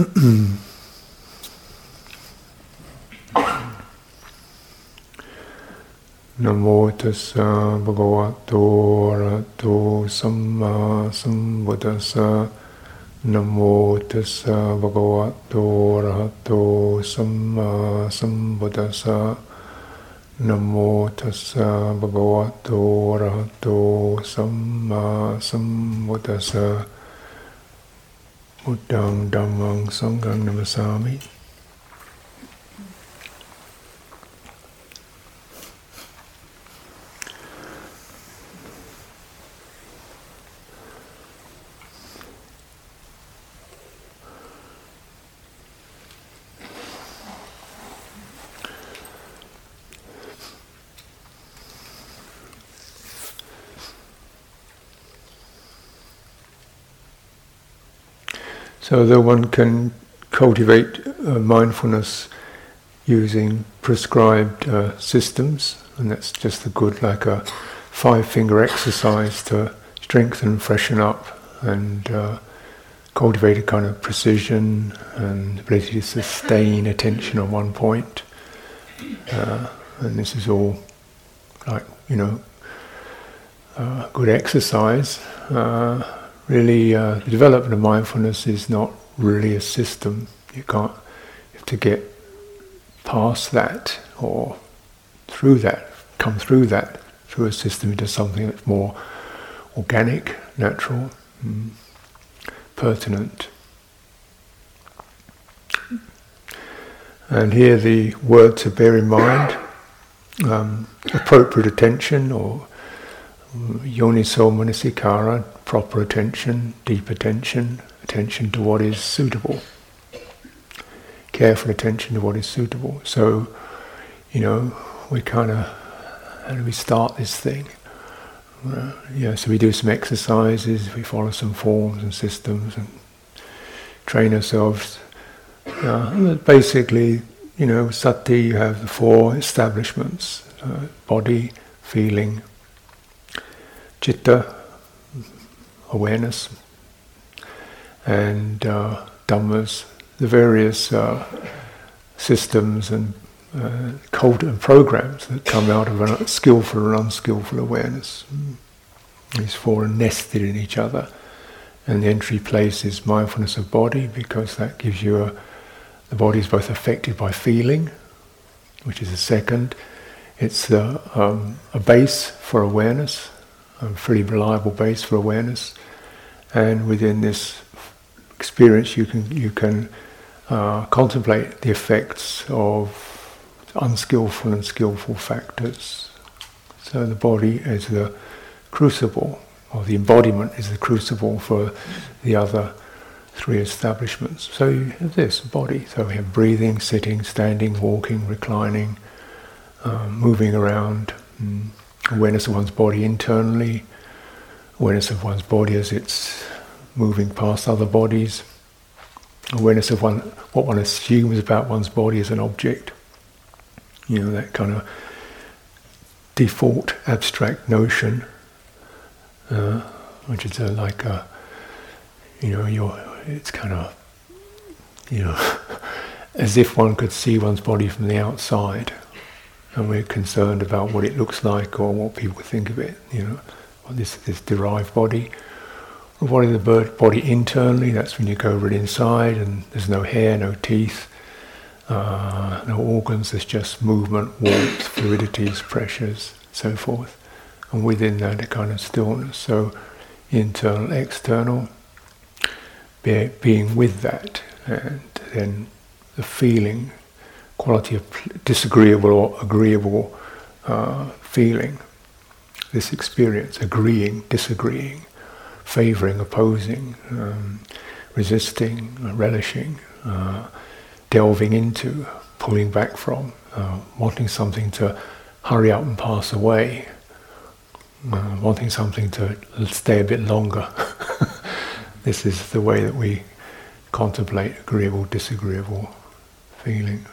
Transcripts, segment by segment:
นะโมตัสสะภะคะวะโตอะระโตสัมมาสัมพุทธัสสะนะโมตัสสะภะคะวะโตอะระโตสัมมาสัมพุทธัสสะนะโมตัสสะภะคะวะโตอะระโตสัมมาสัมพุทธัสสะ Buddhang dhammang sanghang namasami So that one can cultivate uh, mindfulness using prescribed uh, systems, and that's just a good, like a five finger exercise to strengthen, and freshen up, and uh, cultivate a kind of precision and ability to sustain attention on one point. Uh, and this is all like, you know, uh, good exercise. Really uh, the development of mindfulness is not really a system. You can't have to get past that or through that, come through that through a system into something that's more organic, natural, mm, pertinent. And here the word to bear in mind, um, appropriate attention or yoniso manasikara, proper attention, deep attention, attention to what is suitable, careful attention to what is suitable. So, you know, we kind of, how do we start this thing? Uh, yeah, so we do some exercises, we follow some forms and systems and train ourselves. Uh, basically, you know, sati, you have the four establishments uh, body, feeling, citta, awareness, and uh, dhammas, the various uh, systems and uh, cult and programs that come out of a skillful and unskillful awareness. These four are nested in each other. And the entry place is mindfulness of body because that gives you a, the body is both affected by feeling, which is the second. It's the, um, a base for awareness, a pretty reliable base for awareness, and within this experience, you can you can uh, contemplate the effects of unskillful and skillful factors. So the body is the crucible, or the embodiment is the crucible for the other three establishments. So you have this body. So we have breathing, sitting, standing, walking, reclining, uh, moving around. Mm awareness of one's body internally, awareness of one's body as it's moving past other bodies, awareness of one, what one assumes about one's body as an object, you know, that kind of default abstract notion, uh, which is like a, you know, it's kind of, you know, as if one could see one's body from the outside and we're concerned about what it looks like or what people think of it, you know, this, this derived body. What is the body internally, that's when you go right inside and there's no hair, no teeth, uh, no organs, there's just movement, warmth, fluidities, pressures, so forth. And within that, a kind of stillness. So, internal, external, be, being with that, and then the feeling quality of disagreeable or agreeable uh, feeling, this experience, agreeing, disagreeing, favoring, opposing, um, resisting, uh, relishing, uh, delving into, pulling back from, uh, wanting something to hurry up and pass away, uh, wanting something to stay a bit longer. this is the way that we contemplate agreeable, disagreeable feeling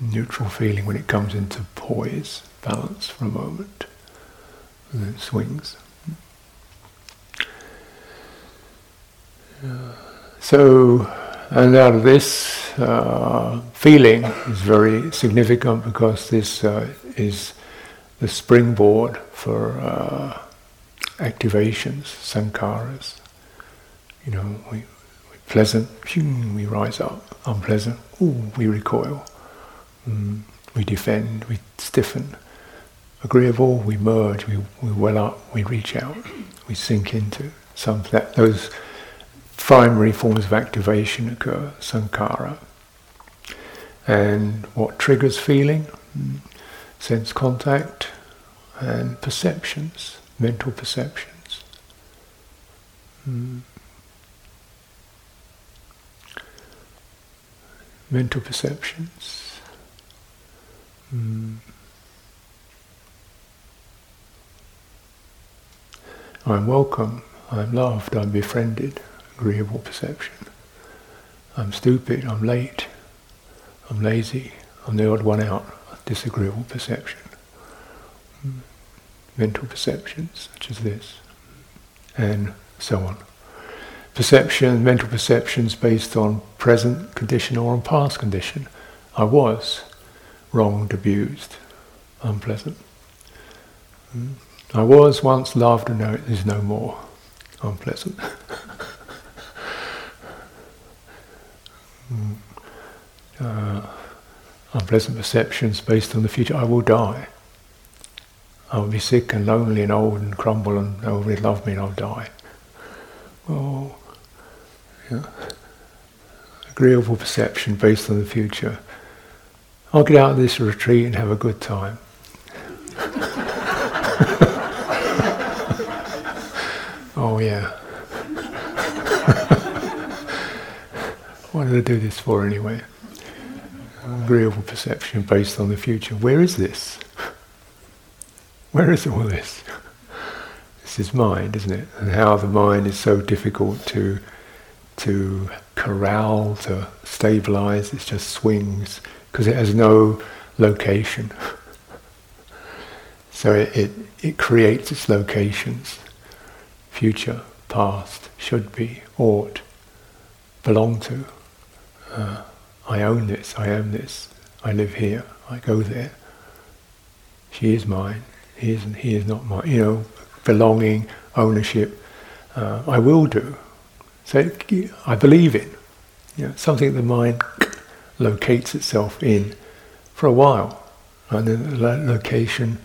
neutral feeling when it comes into poise, balance for a moment, and then swings. So, and out of this uh, feeling is very significant because this uh, is the springboard for uh, activations, sankharas. You know, we, we pleasant, we rise up. Unpleasant, ooh, we recoil. Mm, we defend, we stiffen. Agreeable, we merge, we, we well up, we reach out, we sink into. Some that those primary forms of activation occur, sankhara. And what triggers feeling? Mm, sense contact and perceptions, mental perceptions. Mm. Mental perceptions. Mm. I'm welcome, I'm loved, I'm befriended, agreeable perception. I'm stupid, I'm late, I'm lazy, I'm the odd one out, disagreeable perception. Mm. Mental perceptions such as this, and so on. Perception, mental perceptions based on present condition or on past condition. I was wronged, abused, unpleasant. I was once loved and now it is no more. Unpleasant. uh, unpleasant perceptions based on the future. I will die. I'll be sick and lonely and old and crumble and nobody will love me and I'll die. Oh, yeah. Agreeable perception based on the future. I'll get out of this retreat and have a good time. Oh, yeah. what did I do this for anyway? Agreeable perception based on the future. Where is this? Where is all this? This is mind, isn't it? And how the mind is so difficult to to corral, to stabilize. It just swings because it has no location. so it, it, it creates its locations future, past, should be, ought, belong to. Uh, I own this, I am this, I live here, I go there. She is mine, he is, he is not mine. You know, belonging, ownership, uh, I will do. So I believe in. You know, something the mind locates itself in for a while, and then the location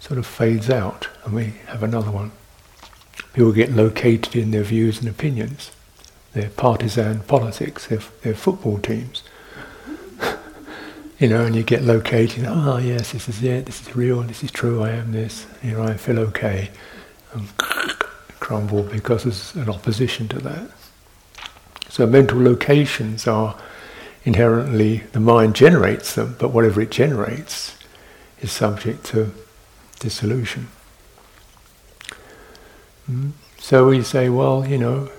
sort of fades out, and we have another one. People get located in their views and opinions, their partisan politics, their, their football teams. you know, and you get located, ah, oh, yes, this is it, this is real, this is true, I am this, you know, I feel okay. And crumble because there's an opposition to that. So mental locations are inherently, the mind generates them, but whatever it generates is subject to dissolution. Mm. So we say, well, you know,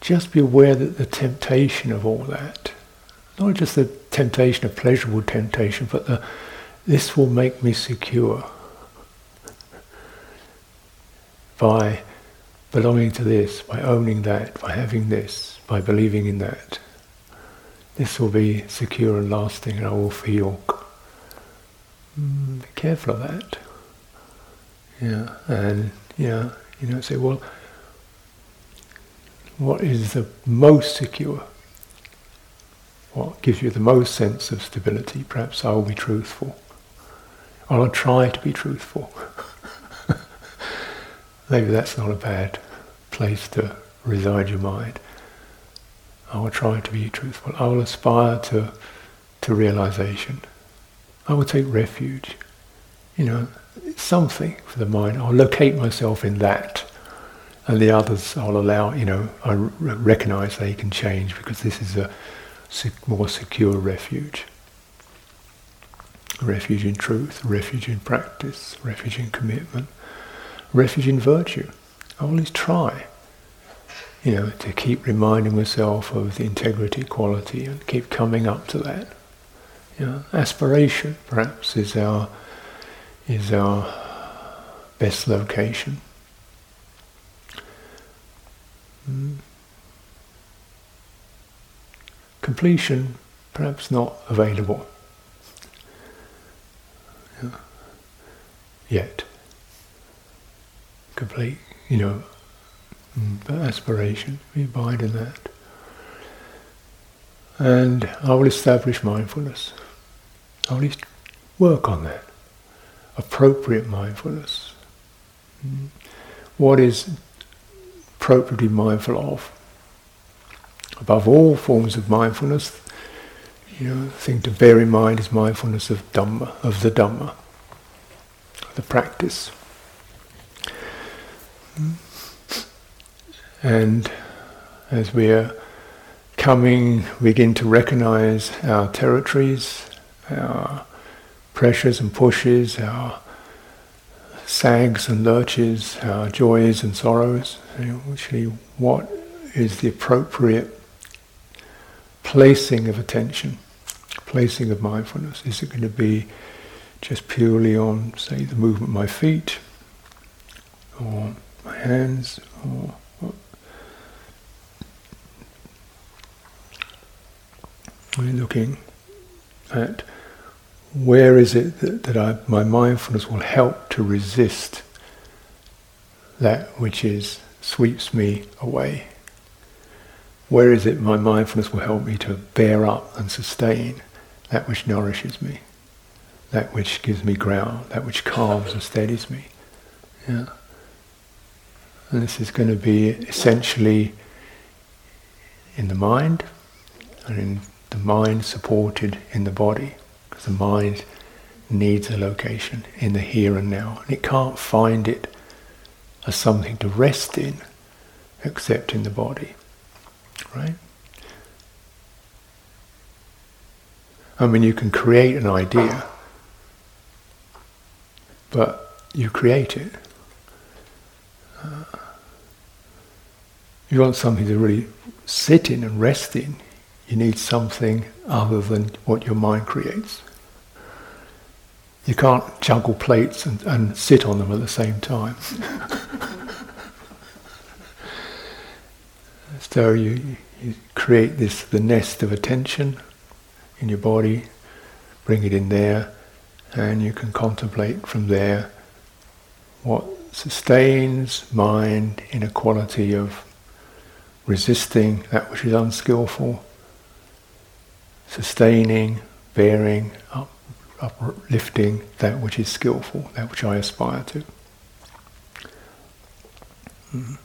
just be aware that the temptation of all that, not just the temptation, a pleasurable temptation, but the this will make me secure by belonging to this, by owning that, by having this, by believing in that. This will be secure and lasting, and I will feel. Mm, be careful of that. Yeah, and yeah, you know, say, well, what is the most secure? What gives you the most sense of stability? Perhaps I will be truthful. I'll try to be truthful. Maybe that's not a bad place to reside your mind. I will try to be truthful. I will aspire to, to realization. I will take refuge. You know, something for the mind. I'll locate myself in that. And the others I'll allow, you know, I recognize they can change because this is a more secure refuge. Refuge in truth, refuge in practice, refuge in commitment, refuge in virtue. I always try, you know, to keep reminding myself of the integrity, quality, and keep coming up to that. You know, aspiration, perhaps, is our is our best location. Mm. completion perhaps not available yeah. yet. Complete, you know, aspiration, we abide in that. And I will establish mindfulness. I will work on that. Appropriate mindfulness. Mm. What is appropriately mindful of? Above all forms of mindfulness, you know, thing to bear in mind is mindfulness of Dhamma, of the Dhamma, the practice. Mm. And as we are coming, begin to recognize our territories, our pressures and pushes, our sags and lurches, our joys and sorrows. Actually, what is the appropriate placing of attention, placing of mindfulness? Is it going to be just purely on, say, the movement of my feet, or my hands, or we're looking at where is it that, that I, my mindfulness will help to resist that which is sweeps me away? Where is it my mindfulness will help me to bear up and sustain that which nourishes me, that which gives me ground, that which calms and steadies me? Yeah. And this is going to be essentially in the mind and in the mind supported in the body because the mind needs a location in the here and now. And it can't find it as something to rest in except in the body. Right? I mean, you can create an idea, but you create it. Uh, you want something to really sit in and rest in, you need something other than what your mind creates. You can't juggle plates and, and sit on them at the same time. so you, you create this the nest of attention in your body, bring it in there, and you can contemplate from there what sustains mind in a quality of resisting that which is unskillful, sustaining, bearing, up, uplifting that which is skillful, that which I aspire to. Mm.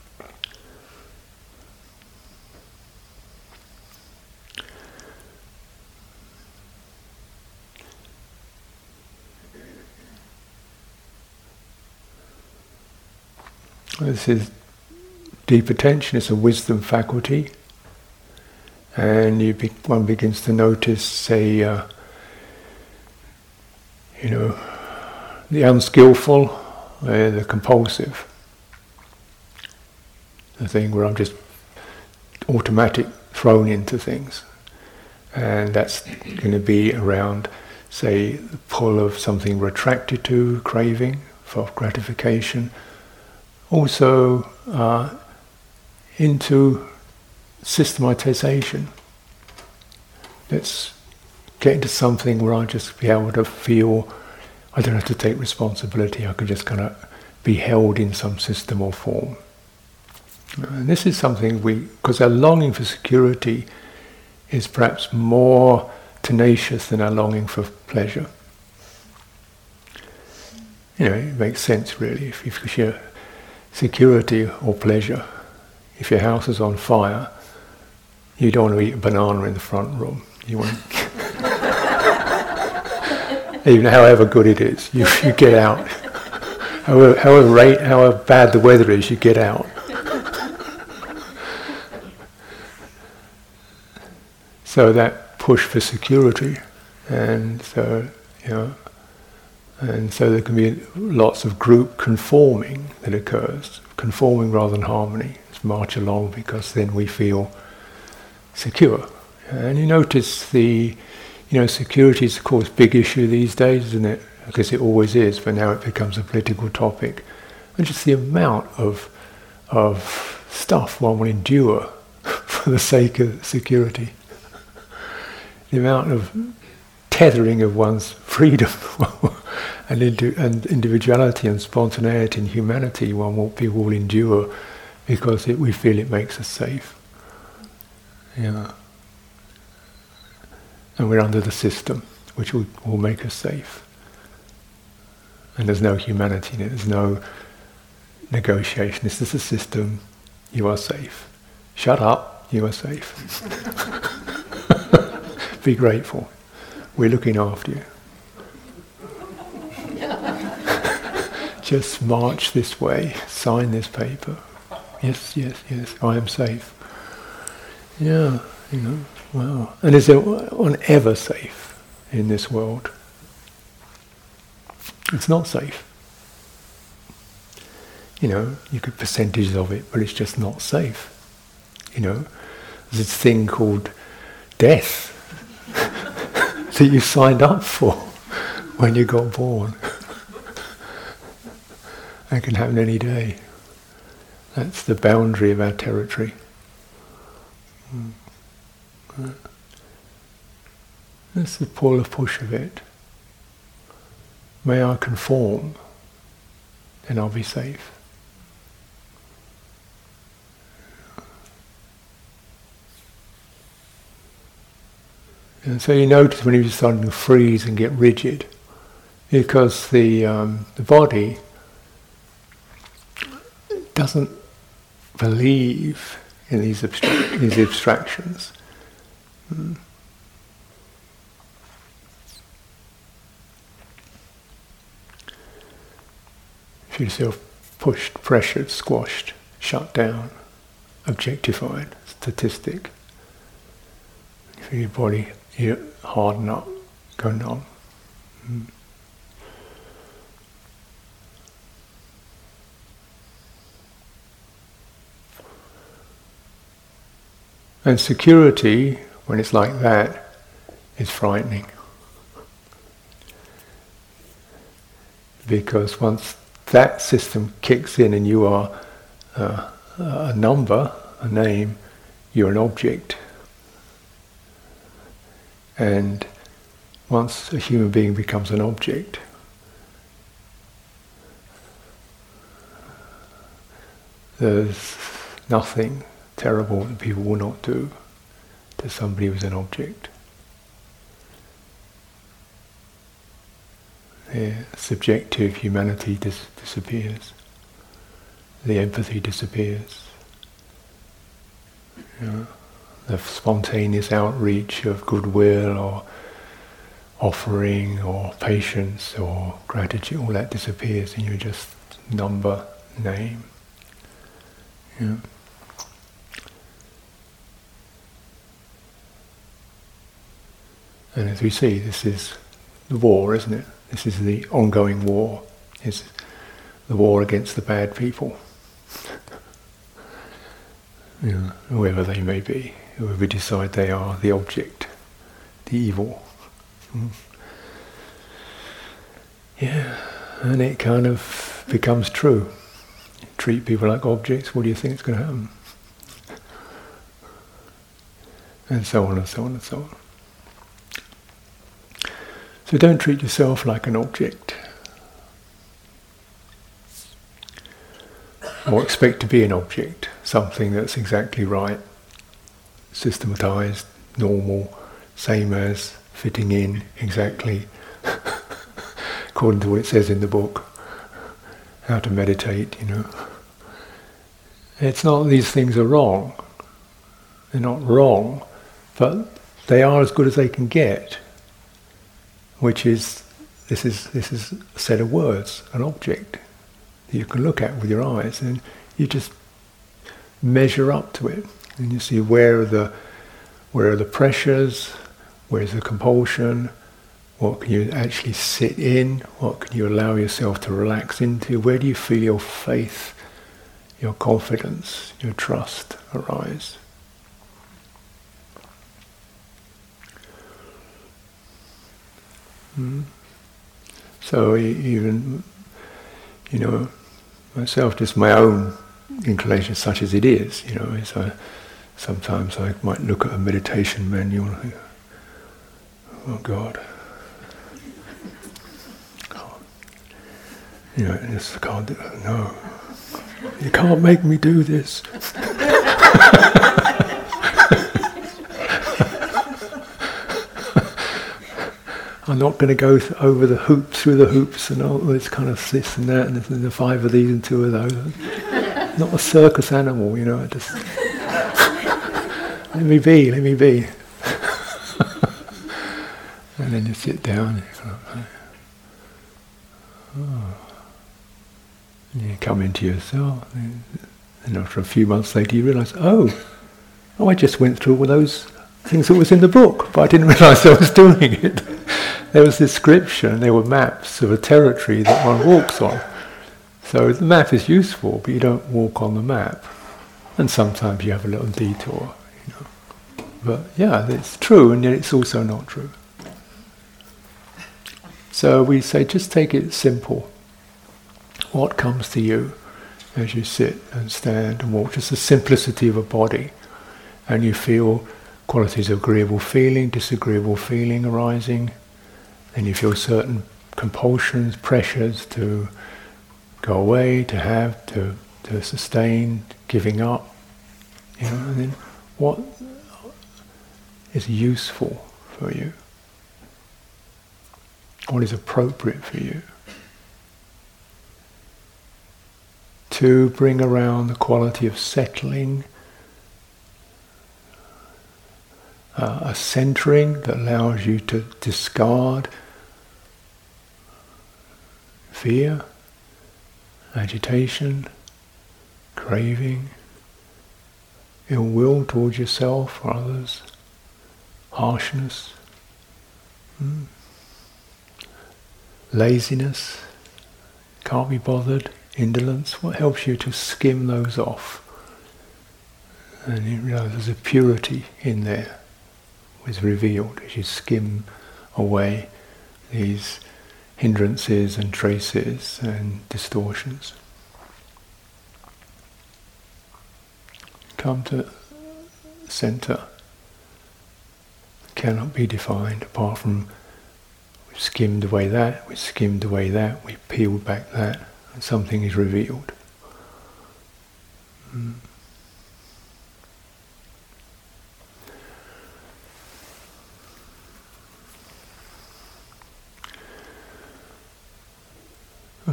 This is deep attention, it's a wisdom faculty. And you be, one begins to notice, say, uh, you know, the unskillful, uh, the compulsive. The thing where I'm just automatic thrown into things. And that's going to be around, say, the pull of something we're attracted to, craving for gratification. Also uh, into systematization. Let's get into something where I just be able to feel I don't have to take responsibility. I can just kind of be held in some system or form. And this is something we, because our longing for security is perhaps more tenacious than our longing for pleasure. You know, it makes sense really. If, if you share security or pleasure, if your house is on fire, you don't want to eat a banana in the front room. You want even however good it is, you, you get out. However, however, rate, however bad the weather is, you get out. so that push for security, and so you know, and so there can be lots of group conforming that occurs, conforming rather than harmony. Let's march along because then we feel secure. And you notice the you know, security is of course a big issue these days, isn't it? Because it always is, but now it becomes a political topic. And just the amount of of stuff one will endure for the sake of security. the amount of tethering of one's freedom and, and, individuality and spontaneity and humanity one be will endure because it, we feel it makes us safe. Yeah. And we're under the system, which will, will make us safe. And there's no humanity in it, there's no negotiation. This is a system, you are safe. Shut up, you are safe. Be grateful. We're looking after you. Just march this way, sign this paper. Yes, yes, yes, I am safe. Yeah, you know, wow. And is there one ever safe in this world? It's not safe. You know, you get percentages of it, but it's just not safe. You know, there's this thing called death that you signed up for when you got born. that can happen any day. That's the boundary of our territory. That's the pull of push of it. May I conform, then I'll be safe. And so you notice when you're starting to freeze and get rigid, because the um, the body doesn't believe in these, these abstractions. Mm. Feel yourself pushed, pressured, squashed, shut down, objectified, statistic. Feel your body you harden up, go numb. Mm. And security, when it's like that, is frightening. Because once that system kicks in and you are uh, a number, a name, you're an object. And once a human being becomes an object, there's nothing terrible that people will not do to somebody who's an object. Their subjective humanity dis- disappears. The empathy disappears. You know? the spontaneous outreach of goodwill or offering or patience or gratitude, all that disappears and you're just number, name. Yeah. And as we see, this is the war, isn't it? This is the ongoing war. It's the war against the bad people. you know, whoever they may be whoever we decide they are the object, the evil. Mm. Yeah, and it kind of becomes true. treat people like objects, what do you think is going to happen? And so on and so on and so on. So don't treat yourself like an object. Or expect to be an object, something that's exactly right systematized, normal, same as, fitting in exactly according to what it says in the book, how to meditate, you know. It's not these things are wrong. They're not wrong, but they are as good as they can get, which is this is this is a set of words, an object that you can look at with your eyes, and you just measure up to it. And you see where are the where are the pressures, where's the compulsion, what can you actually sit in, what can you allow yourself to relax into, where do you feel your faith, your confidence, your trust arise. Mm. So even, you know, myself, just my own inclination, such as it is, you know, is I sometimes I might look at a meditation manual oh God. You know, I just can't do it. No. You can't make me do this. I'm not going to go th- over the hoops, through the hoops, and all this kind of this and that, and the five of these and two of those. not a circus animal, you know. I just let me be, let me be. and then you sit down. And oh. and you come into yourself, and after a few months later, you realise, oh, oh, I just went through all those things that was in the book, but I didn't realise I was doing it there was description, there were maps of a territory that one walks on. So the map is useful, but you don't walk on the map. And sometimes you have a little detour, you know. But yeah, it's true, and yet it's also not true. So we say just take it simple. What comes to you as you sit and stand and walk? Just the simplicity of a body. And you feel qualities of agreeable feeling, disagreeable feeling arising, and you feel certain compulsions, pressures to go away, to have, to, to sustain, giving up. You know, and then what is useful for you? What is appropriate for you? To bring around the quality of settling, uh, a centering that allows you to discard fear, agitation, craving, ill will towards yourself or others, harshness, hmm? laziness, can't be bothered, indolence. What helps you to skim those off? And you realize there's a purity in there, is revealed as you skim away these hindrances and traces and distortions. Come to center. Cannot be defined apart from we've skimmed away that, we've skimmed away that, we've peeled back that, and something is revealed. Mm.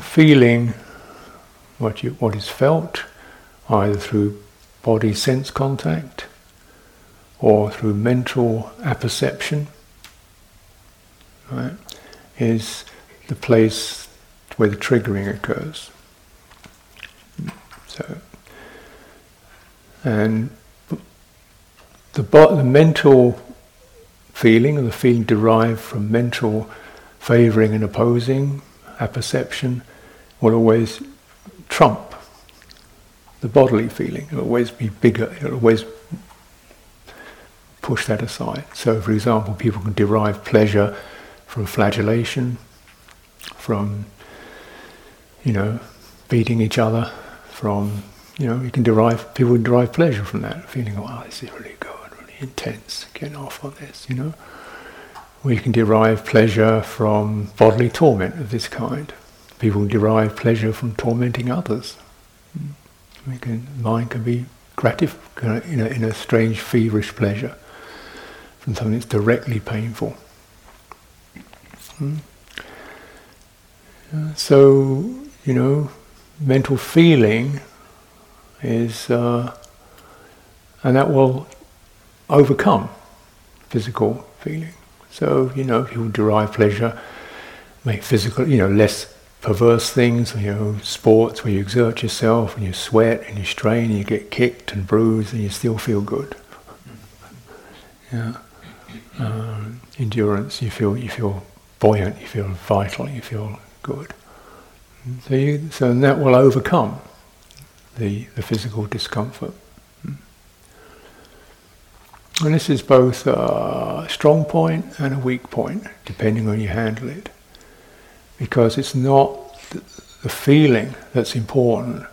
Feeling what you what is felt, either through body sense contact or through mental apperception, right, is the place where the triggering occurs. So, and the, the mental feeling, and the feeling derived from mental favoring and opposing, apperception will always trump the bodily feeling. It'll always be bigger. It'll always push that aside. So, for example, people can derive pleasure from flagellation, from, you know, beating each other, from, you know, you can derive, people can derive pleasure from that, feeling, wow, oh, this is really good, really intense, getting off on this, you know. We can derive pleasure from bodily torment of this kind. People derive pleasure from tormenting others. We can, mind can be gratified in a, in a strange, feverish pleasure from something that's directly painful. Hmm? So, you know, mental feeling is, uh, and that will overcome physical feeling. So, you know, people derive pleasure, make physical, you know, less perverse things, you know, sports where you exert yourself and you sweat and you strain and you get kicked and bruised and you still feel good. Yeah. Um, endurance, you feel you feel buoyant, you feel vital, you feel good. So, you, so that will overcome the, the physical discomfort. And this is both a strong point and a weak point, depending on you handle it. Because it's not the feeling that's important,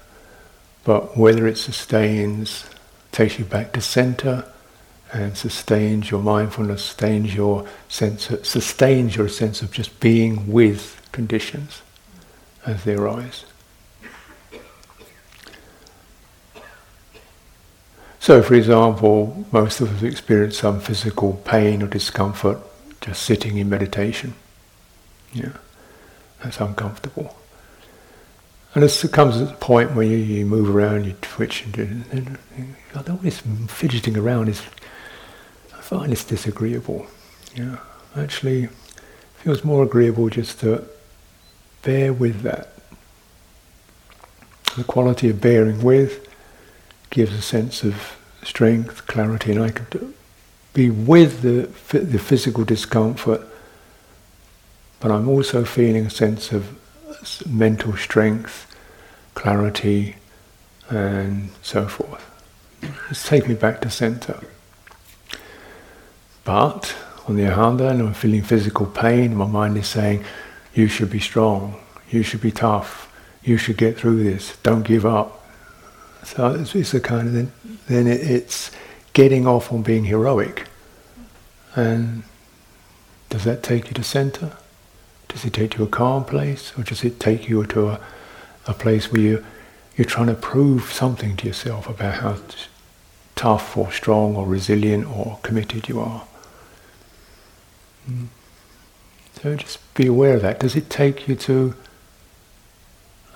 but whether it sustains, takes you back to center, and sustains your mindfulness, sustains your sense, of, sustains your sense of just being with conditions as they arise. So, for example, most of us experience some physical pain or discomfort just sitting in meditation. Yeah, that's uncomfortable. And it comes at the point where you, you move around, you twitch, and, and, and all this fidgeting around is, I find it's disagreeable. Yeah, actually, feels more agreeable just to bear with that. The quality of bearing with gives a sense of strength, clarity, and I can be with the, the physical discomfort, but I'm also feeling a sense of mental strength, clarity, and so forth. Just take me back to center. But on the other hand, I'm feeling physical pain. My mind is saying, "You should be strong. You should be tough. You should get through this. Don't give up." So it's, it's a kind of then, then it, it's getting off on being heroic. And does that take you to center? Does it take you to a calm place, or does it take you to a, a place where you you're trying to prove something to yourself about how tough or strong or resilient or committed you are? Mm. So just be aware of that. Does it take you to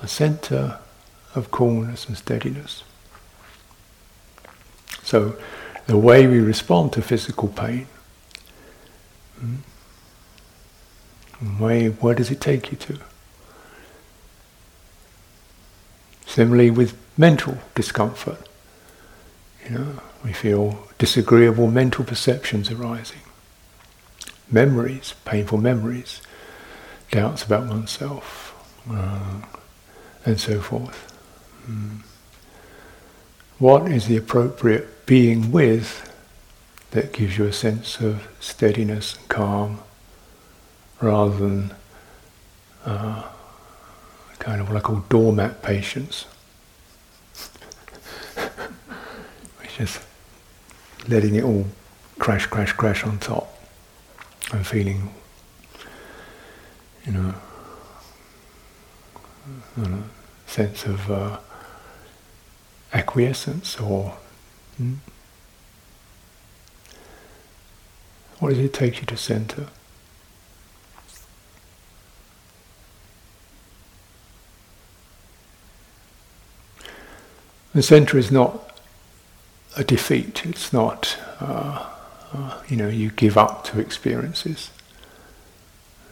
a center of coolness and steadiness? So the way we respond to physical pain, where, where does it take you to? Similarly with mental discomfort, you know, we feel disagreeable mental perceptions arising, memories, painful memories, doubts about oneself, uh, and so forth. What is the appropriate being with that gives you a sense of steadiness and calm rather than uh, kind of what I call doormat patience? Which is letting it all crash, crash, crash on top and feeling, you know, a sense of uh, acquiescence or hmm? what does it take you to center? The center is not a defeat. It's not, uh, uh, you know, you give up to experiences.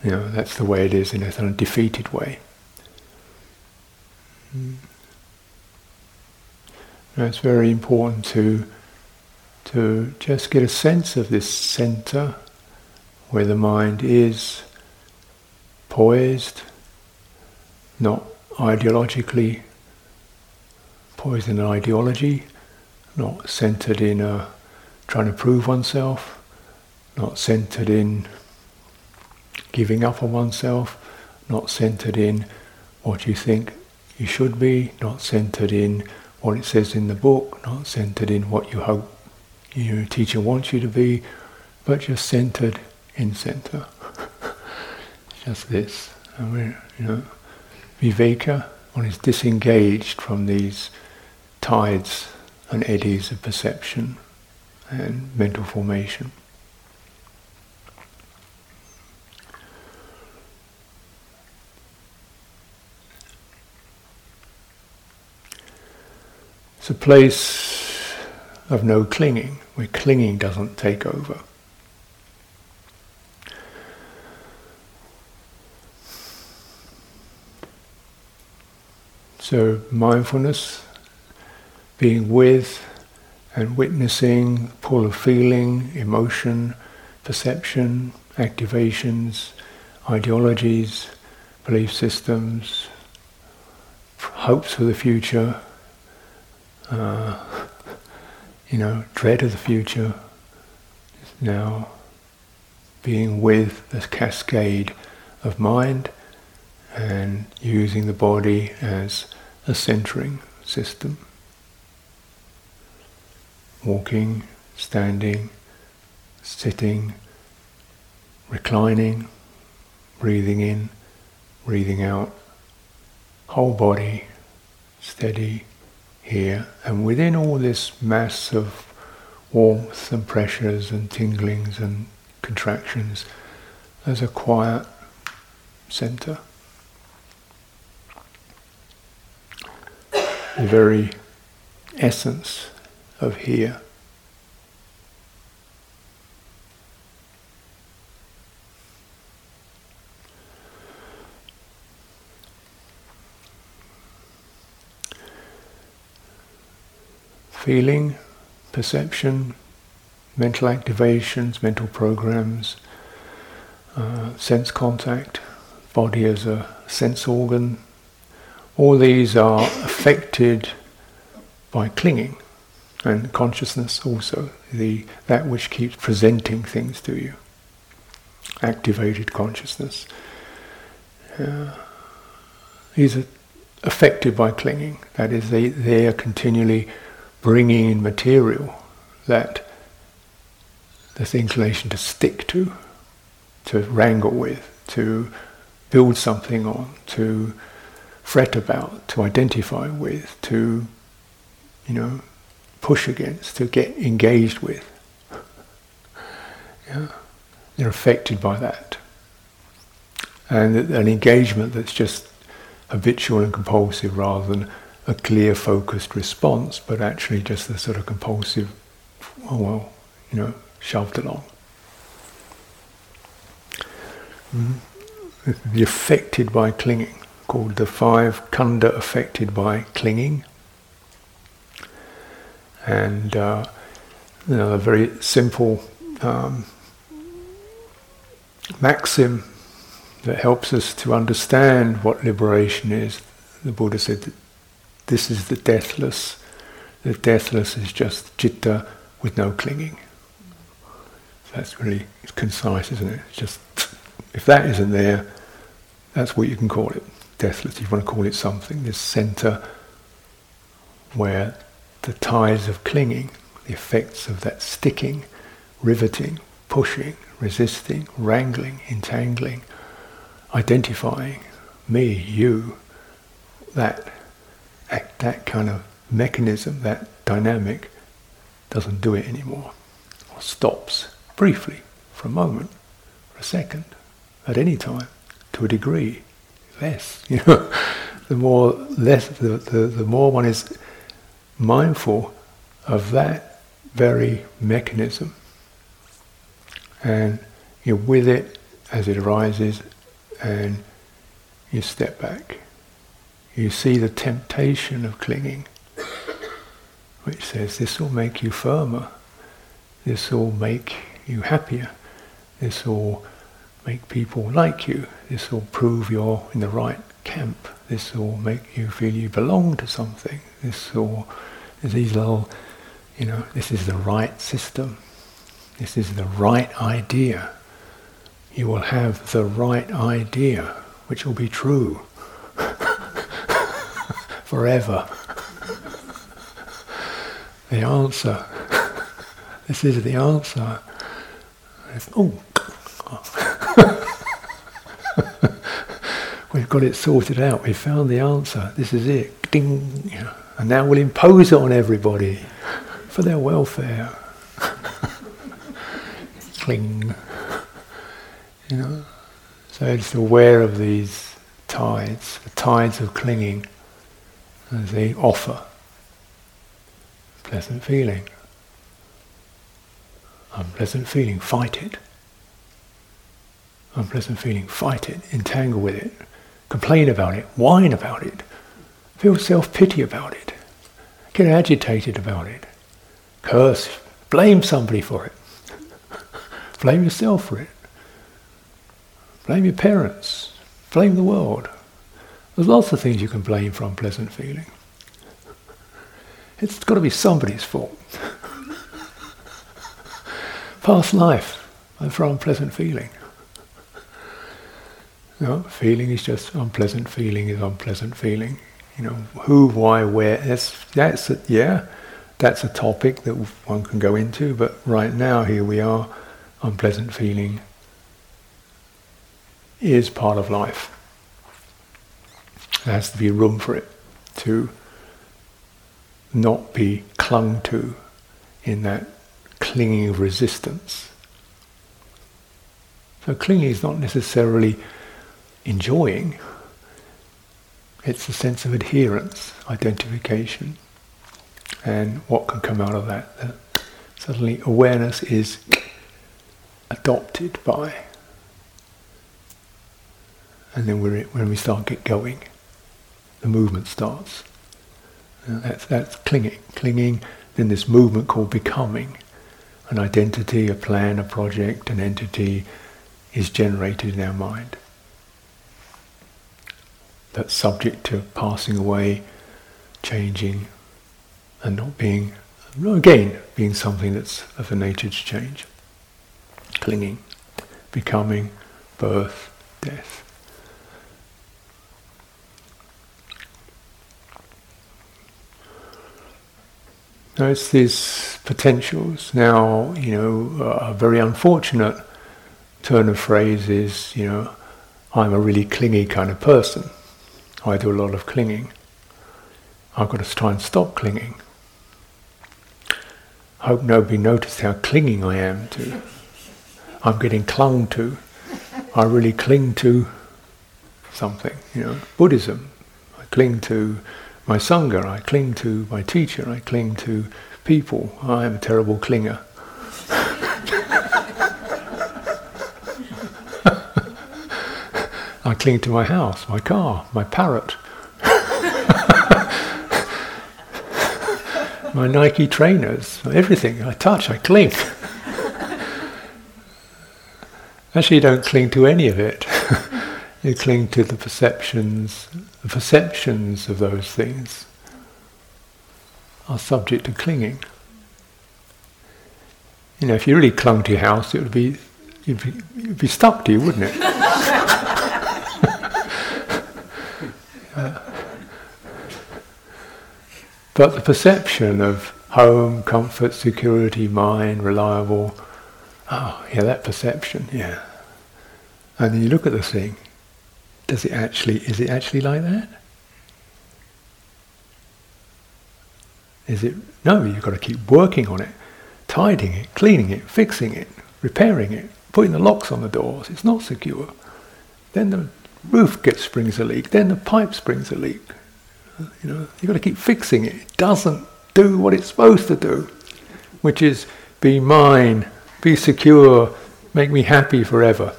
You know, that's the way it is in a kind of defeated way. Mm. It's very important to to just get a sense of this center where the mind is poised, not ideologically poised in an ideology, not centered in a, trying to prove oneself, not centered in giving up on oneself, not centered in what you think you should be, not centered in what it says in the book, not centered in what you hope your teacher wants you to be, but just centered in center. just this. And we're, you know, viveka, one is disengaged from these tides and eddies of perception and mental formation. It's a place of no clinging, where clinging doesn't take over. So, mindfulness, being with and witnessing pull of feeling, emotion, perception, activations, ideologies, belief systems, hopes for the future, uh, you know, dread of the future, is now being with the cascade of mind and using the body as a centering system. Walking, standing, sitting, reclining, breathing in, breathing out, whole body steady here, and within all this mass of warmth and pressures and tinglings and contractions, there's a quiet center. The very essence of here. Feeling, perception, mental activations, mental programs, uh, sense contact, body as a sense organ, all these are affected by clinging and consciousness also, the, that which keeps presenting things to you. Activated consciousness. Uh, these are affected by clinging. That is, they, they are continually bringing in material that there's inclination to stick to, to wrangle with, to build something on, to fret about, to identify with, to, you know, push against, to get engaged with. Yeah. They're affected by that. And an engagement that's just habitual and compulsive rather than a clear, focused response, but actually just a sort of compulsive, oh well, you know, shoved along. Mm. Be affected by clinging, called the five khandha affected by clinging. And uh, you know, a very simple um, maxim that helps us to understand what liberation is. The Buddha said that this is the deathless. The deathless is just citta with no clinging. That's really concise, isn't it? It's just if that isn't there, that's what you can call it. Deathless. If you want to call it something. This center where the ties of clinging, the effects of that sticking, riveting, pushing, resisting, wrangling, entangling, identifying, me, you, that that, that kind of mechanism, that dynamic, doesn't do it anymore, or stops briefly, for a moment, for a second, at any time, to a degree, less. You know, the more less, the, the, the more one is mindful of that very mechanism, and you're with it as it arises, and you step back you see the temptation of clinging, which says this will make you firmer, this will make you happier, this will make people like you, this will prove you're in the right camp, this will make you feel you belong to something, this will, these little, you know, this is the right system, this is the right idea. You will have the right idea, which will be true forever. the answer. this is the answer. oh. We've got it sorted out. We've found the answer. This is it. Ding. And now we'll impose it on everybody for their welfare. Cling. You know? So it's aware of these tides, the tides of clinging as they offer pleasant feeling. Unpleasant feeling, fight it. Unpleasant feeling, fight it, entangle with it, complain about it, whine about it, feel self pity about it, get agitated about it, curse, blame somebody for it, blame yourself for it, blame your parents, blame the world. There's lots of things you can blame for unpleasant feeling. It's got to be somebody's fault. Past life and for unpleasant feeling. No, feeling is just unpleasant feeling is unpleasant feeling. You know, who, why, where, that's, that's it, yeah. that's a topic that one can go into, but right now, here we are, unpleasant feeling is part of life. There has to be room for it to not be clung to in that clinging of resistance. So clinging is not necessarily enjoying, it's a sense of adherence, identification, and what can come out of that. that suddenly awareness is adopted by. And then when we start get going, the movement starts. that's, that's clinging. Clinging, then this movement called becoming. An identity, a plan, a project, an entity is generated in our mind. That's subject to passing away, changing, and not being, again, being something that's of a nature to change. Clinging, becoming, birth, death. It's these potentials. Now, you know, a very unfortunate turn of phrase is, you know, I'm a really clingy kind of person. I do a lot of clinging. I've got to try and stop clinging. Hope nobody noticed how clinging I am to. I'm getting clung to. I really cling to something, you know. Buddhism. I cling to my Sangha, I cling to my teacher, I cling to people. I am a terrible clinger. I cling to my house, my car, my parrot, my Nike trainers, everything I touch, I cling. Actually, don't cling to any of it. You cling to the perceptions, the perceptions of those things are subject to clinging. You know, if you really clung to your house, it would be you'd be, you'd be stuck to you, wouldn't it? But the perception of home, comfort, security, mind, reliable, oh, yeah, that perception, yeah. And then you look at the thing, does it actually, is it actually like that? Is it, no, you've got to keep working on it, tidying it, cleaning it, fixing it, repairing it, putting the locks on the doors. It's not secure. Then the roof gets springs a leak, then the pipe springs a leak. You know, you've got to keep fixing it. It doesn't do what it's supposed to do, which is be mine, be secure, make me happy forever.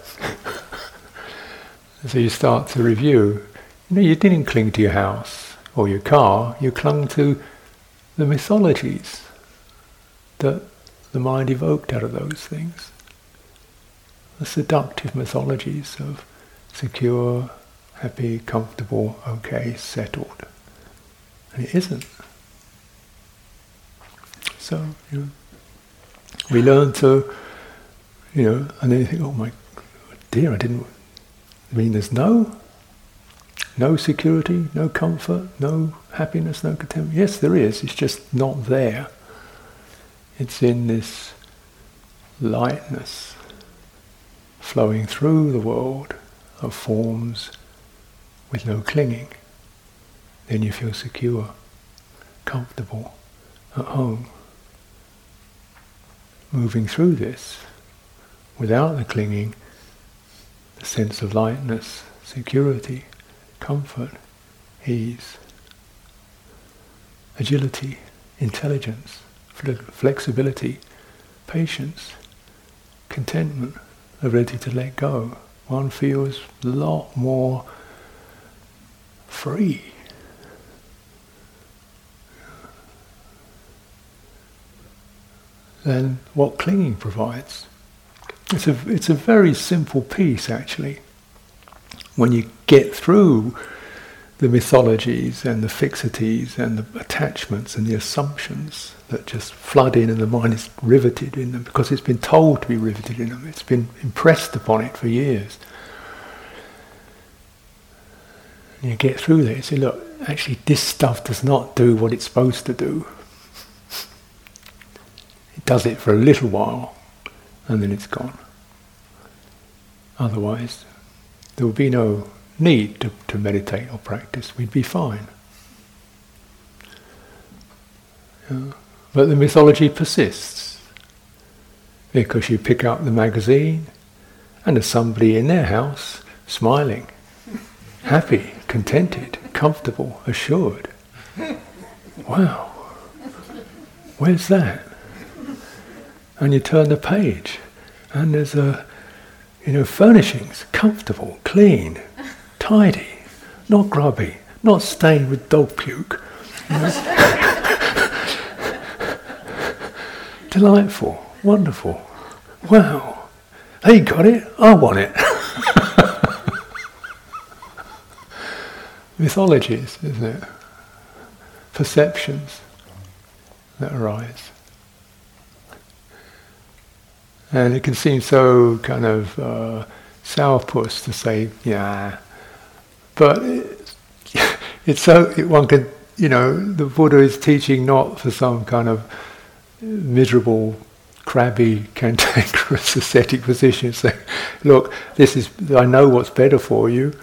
So you start to review. You know, you didn't cling to your house or your car, you clung to the mythologies that the mind evoked out of those things. The seductive mythologies of secure, happy, comfortable, okay, settled. And it isn't. So, you know, we learn to, you know, and then you think, oh my dear, I didn't, I mean, there's no, no security, no comfort, no happiness, no contentment. Yes, there is, it's just not there. It's in this lightness flowing through the world of forms with no clinging then you feel secure, comfortable, at home. Moving through this without the clinging, sense of lightness, security, comfort, ease, agility, intelligence, flexibility, patience, contentment, ability to let go. One feels a lot more free than what clinging provides. It's a, it's a very simple piece, actually. When you get through the mythologies and the fixities and the attachments and the assumptions that just flood in and the mind is riveted in them because it's been told to be riveted in them, it's been impressed upon it for years. And you get through there and say, look, actually, this stuff does not do what it's supposed to do. It does it for a little while and then it's gone. Otherwise, there would be no need to, to meditate or practice. We'd be fine. Yeah. But the mythology persists because you pick up the magazine and there's somebody in their house smiling, happy, contented, comfortable, assured. Wow, where's that? And you turn the page and there's a, you know, furnishings, comfortable, clean, tidy, not grubby, not stained with dog puke. You know? Delightful, wonderful. Wow. They got it, I want it. Mythologies, isn't it? Perceptions that arise. And it can seem so kind of uh, sourpuss to say, yeah, but it, it's so, it, one could, you know, the Buddha is teaching not for some kind of miserable, crabby, cantankerous ascetic position, say, look, this is, I know what's better for you.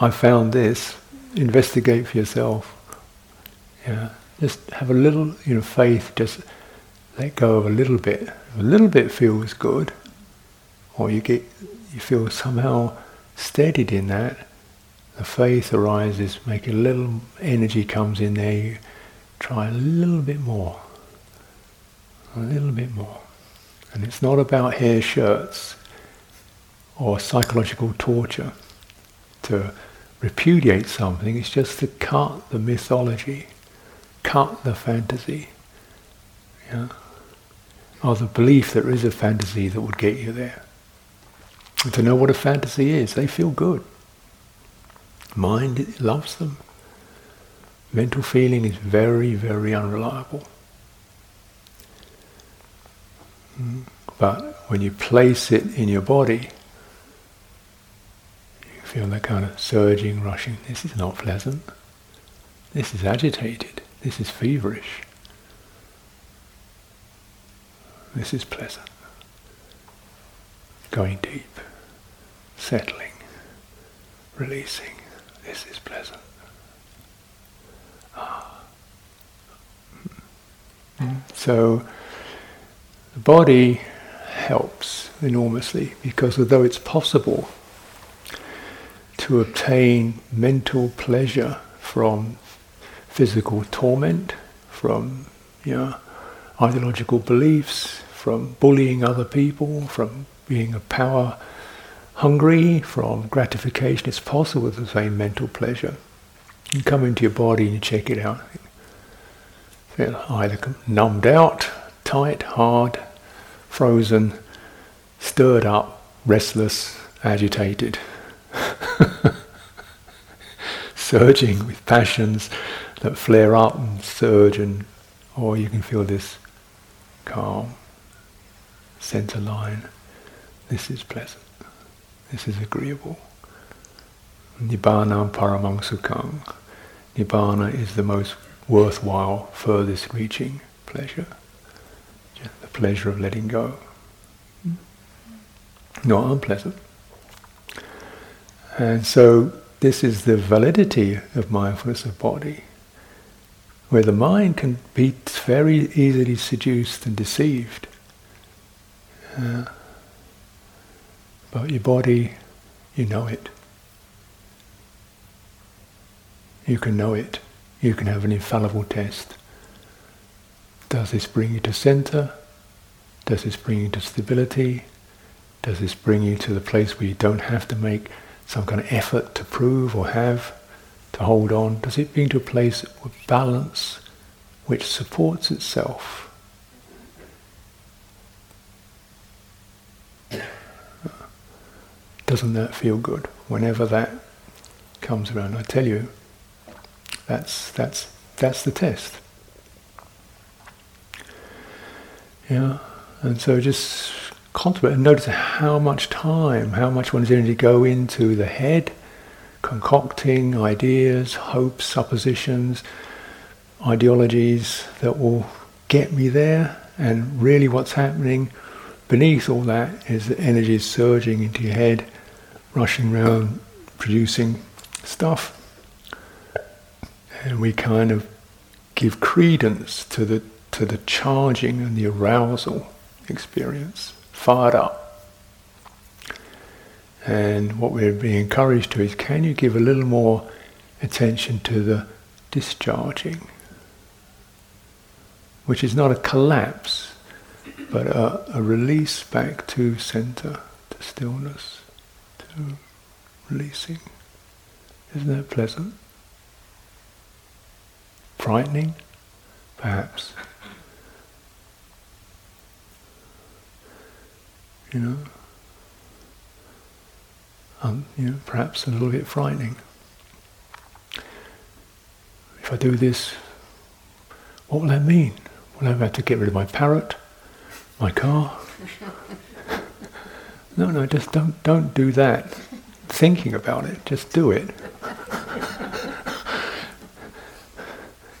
I found this. Investigate for yourself. Yeah, just have a little, you know, faith. Just let go of a little bit. A little bit feels good, or you get, you feel somehow steadied in that. The faith arises. Make a little energy comes in there. You try a little bit more a little bit more. And it's not about hair shirts or psychological torture to repudiate something, it's just to cut the mythology, cut the fantasy. Yeah? Or the belief there is a fantasy that would get you there. And to know what a fantasy is, they feel good. Mind loves them. Mental feeling is very, very unreliable. Hmm. But when you place it in your body, you feel that kind of surging, rushing. This is not pleasant. This is agitated. This is feverish. This is pleasant. Going deep, settling, releasing. This is pleasant. Ah. So the body helps enormously because although it's possible to obtain mental pleasure from physical torment, from you know, ideological beliefs, from bullying other people, from being a power hungry, from gratification, it's possible to obtain mental pleasure. You come into your body and you check it out. Feel either numbed out tight, hard, frozen, stirred up, restless, agitated, surging with passions that flare up and surge, and or you can feel this calm center line. This is pleasant. This is agreeable. Nibbana paramang sukhang. Nibbana is the most worthwhile, furthest reaching pleasure the pleasure of letting go. Hmm? Not unpleasant. And so this is the validity of mindfulness of body, where the mind can be very easily seduced and deceived. Uh, but your body, you know it. You can know it. You can have an infallible test. Does this bring you to center? Does this bring you to stability? Does this bring you to the place where you don't have to make some kind of effort to prove or have, to hold on? Does it bring you to a place of balance which supports itself? Doesn't that feel good? Whenever that comes around, I tell you, that's that's that's the test. Yeah, and so just contemplate and notice how much time, how much one's energy go into the head, concocting ideas, hopes, suppositions, ideologies that will get me there, And really, what's happening beneath all that is the energy is surging into your head, rushing around, producing stuff. And we kind of give credence to the to the charging and the arousal experience, fired up. And what we're being encouraged to is can you give a little more attention to the discharging, which is not a collapse, but a, a release back to center, to stillness, to releasing. Isn't that pleasant? Frightening? Perhaps. You know? Um, you know, perhaps a little bit frightening. If I do this, what will that mean? Will I have to get rid of my parrot, my car? no, no, just don't don't do that. Thinking about it, just do it.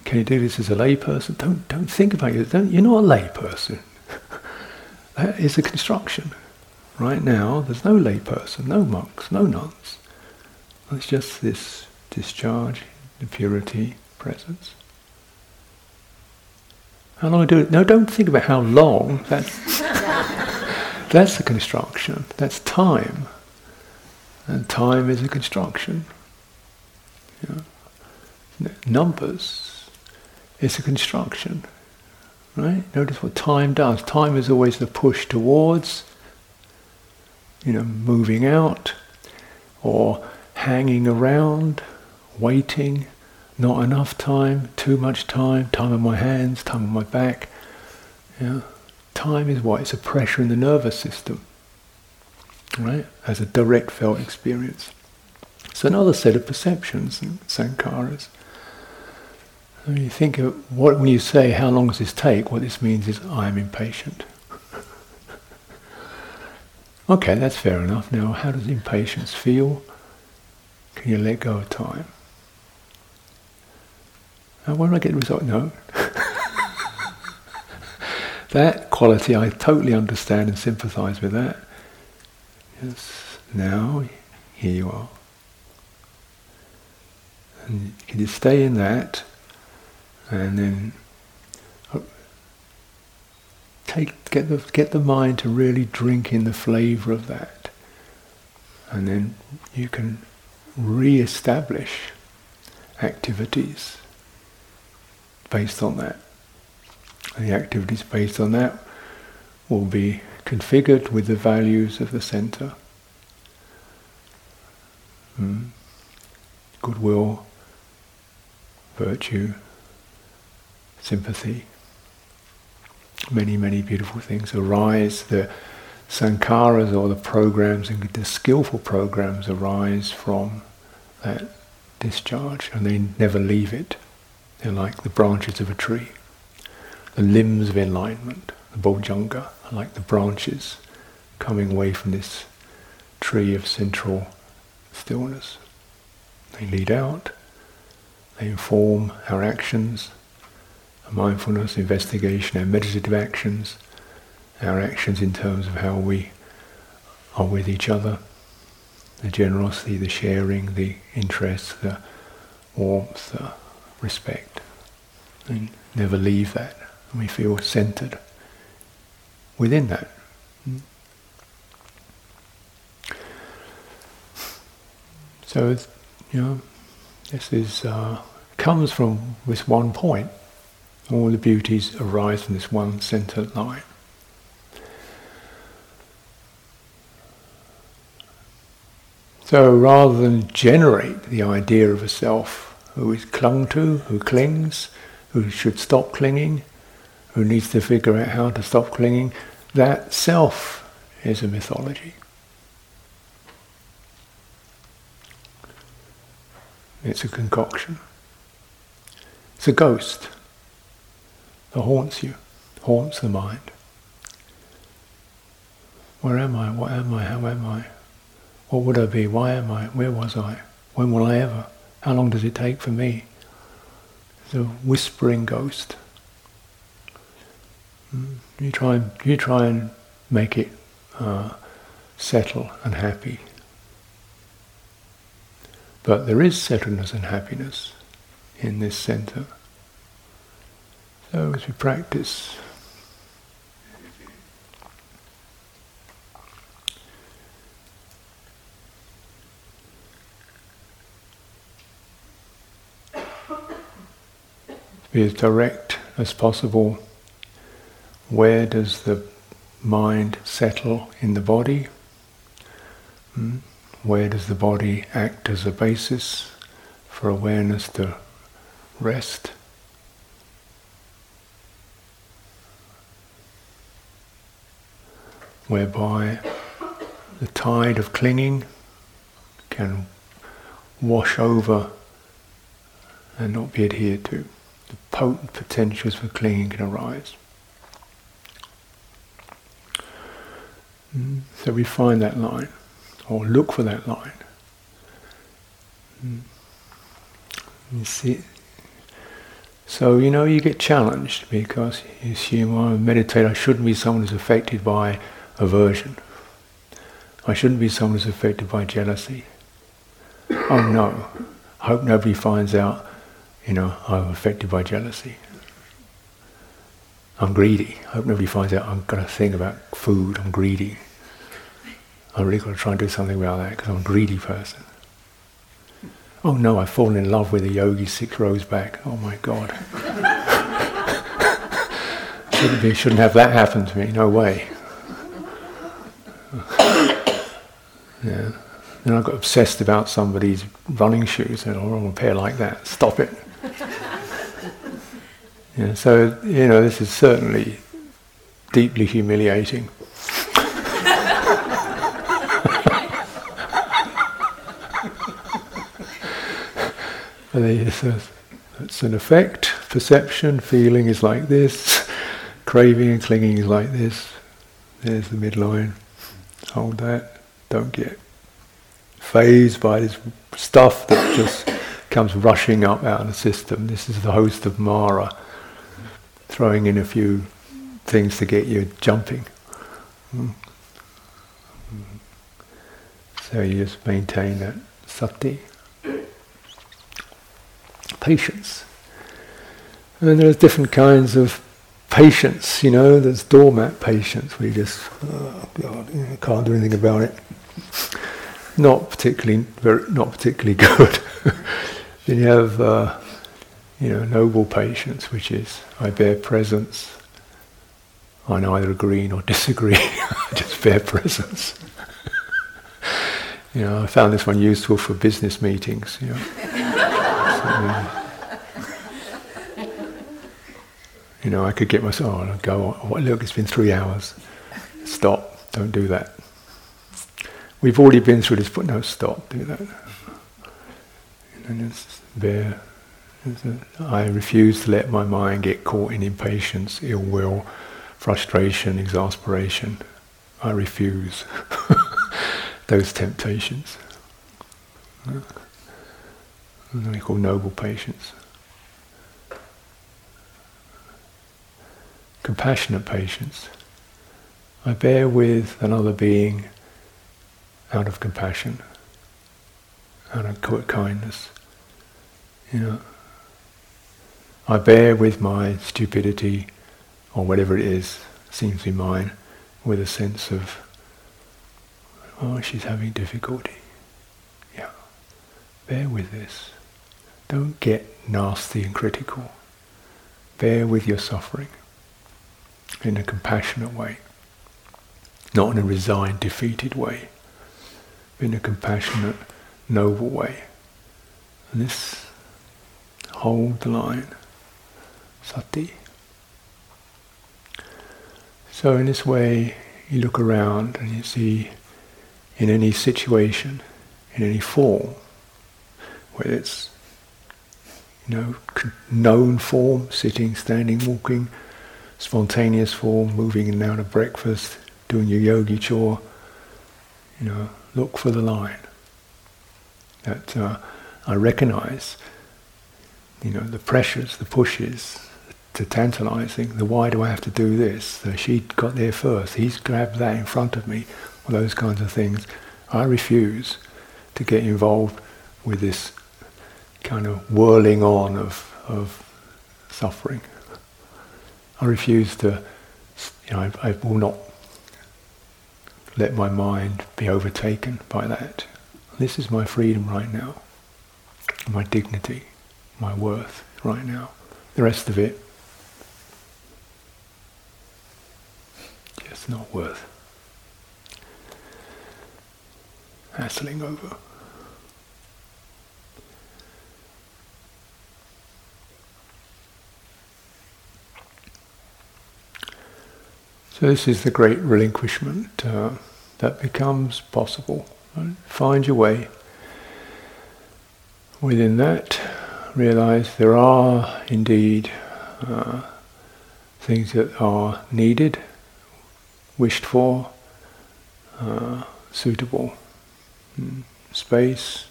Can you do this as a layperson? Don't don't think about it. Don't, you're not a layperson. that is a construction. Right now, there's no layperson, no monks, no nuns. It's just this discharge, the purity, presence. How long I do it? No, don't think about how long. That's that's a construction. That's time, and time is a construction. Numbers is a construction, right? Notice what time does. Time is always the push towards you know, moving out or hanging around, waiting, not enough time, too much time, time on my hands, time on my back. Yeah. Time is what? It's a pressure in the nervous system, right? As a direct felt experience. It's another set of perceptions, and sankharas. When you think of what when you say, "How long does this take?" What this means is, "I am impatient." Okay, that's fair enough. Now, how does impatience feel? Can you let go of time? Now, when I get the result? No. that quality, I totally understand and sympathize with that. Yes, now, here you are. And can you stay in that and then uh, take get the get the mind to really drink in the flavour of that, and then you can re-establish activities based on that. And the activities based on that will be configured with the values of the center. Mm. Goodwill, virtue, sympathy, many, many beautiful things arise. The sankharas or the programs and the skillful programs arise from that discharge and they never leave it. They're like the branches of a tree. The limbs of enlightenment, the bojjhanga, are like the branches coming away from this tree of central stillness. They lead out, they inform our actions, our mindfulness, investigation, our meditative actions, our actions in terms of how we are with each other, the generosity, the sharing, the interest, the warmth, the respect. And never leave that. And we feel centered within that. So, you know, this is uh, comes from this one point. All the beauties arise from this one center line. So rather than generate the idea of a self who is clung to, who clings, who should stop clinging, who needs to figure out how to stop clinging, that self is a mythology. It's a concoction. It's a ghost that haunts you, haunts the mind. Where am I? What am I? How am I? What would I be? Why am I? Where was I? When will I ever? How long does it take for me? It's a whispering ghost. You try, and you try and make it uh, settle and happy. But there is settledness and happiness in this center. So as we practice, be as direct as possible. Where does the mind settle in the body? Hmm? Where does the body act as a basis for awareness to rest? Whereby the tide of clinging can wash over and not be adhered to the potent potentials for clinging can arise. Mm. So we find that line, or look for that line. Mm. You see, so you know you get challenged because you assume, oh, I meditate. I shouldn't be someone who's affected by aversion. I shouldn't be someone who's affected by jealousy. Oh no! I hope nobody finds out you know, I'm affected by jealousy. I'm greedy. I hope nobody finds out I'm got a thing about food. I'm greedy. I really got to try and do something about that because I'm a greedy person. Oh no, I've fallen in love with a yogi six rows back. Oh my God. shouldn't be, shouldn't have that happen to me. No way. yeah. Then I got obsessed about somebody's running shoes and I want a pair like that. Stop it. Yeah, so, you know, this is certainly deeply humiliating. it's, an effect. Perception, feeling is like this. Craving and clinging is like this. There's the midline. Hold that. Don't get phased by this stuff that just comes rushing up out of the system. This is the host of Mara throwing in a few things to get you jumping. Mm. So you just maintain that sati. Patience. And there's different kinds of patience, you know, there's doormat patience where you just, oh God, can't do anything about it. Not particularly, very, not particularly good. then you have uh, you know, noble patience, which is I bear presence. I neither agree nor disagree. I just bear presence. you know, I found this one useful for business meetings. You know, so, you know I could get myself. Oh, go. Oh, look, it's been three hours. Stop. Don't do that. We've already been through this, but no, stop. Do that. And just bear I refuse to let my mind get caught in impatience, ill will, frustration, exasperation. I refuse those temptations. We call noble patience. Compassionate patience. I bear with another being out of compassion, out of kindness. You know, I bear with my stupidity, or whatever it is, seems to be mine, with a sense of, oh, she's having difficulty. Yeah. Bear with this. Don't get nasty and critical. Bear with your suffering in a compassionate way, not in a resigned, defeated way, but in a compassionate, noble way. And this hold the line sati. So, in this way, you look around and you see in any situation, in any form, whether it's you know known form, sitting, standing, walking, spontaneous form, moving in and out of breakfast, doing your yogi chore, you know, look for the line that uh, I recognize, you know, the pressures, the pushes, to tantalizing. The why do I have to do this? She got there first. He's grabbed that in front of me. All those kinds of things. I refuse to get involved with this kind of whirling on of, of suffering. I refuse to, you know, I, I will not let my mind be overtaken by that. This is my freedom right now, my dignity, my worth right now. The rest of it, just not worth hassling over. So this is the great relinquishment uh, that becomes possible. Find your way. Within that, realize there are indeed uh, things that are needed, wished for, uh, suitable. Mm. Space,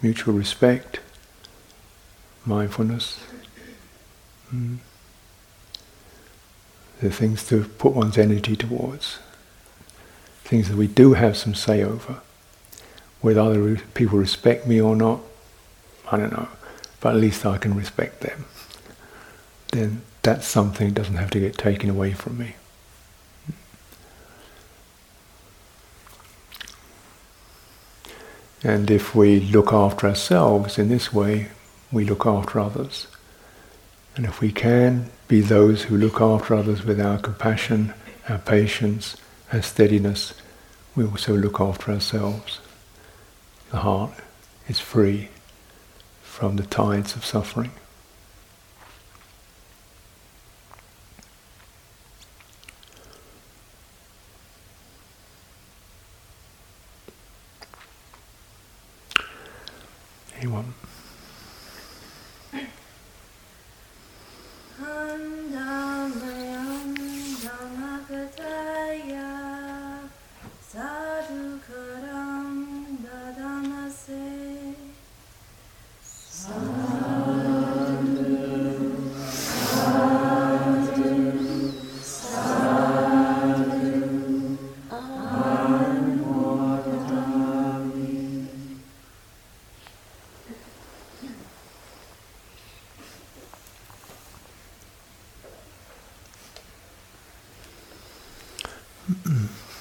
mutual respect, mindfulness. Mm the things to put one's energy towards, things that we do have some say over. Whether other people respect me or not, I don't know, but at least I can respect them. Then that's something that doesn't have to get taken away from me. And if we look after ourselves in this way, we look after others. And if we can be those who look after others with our compassion, our patience, our steadiness, we also look after ourselves. The heart is free from the tides of suffering. Anyone?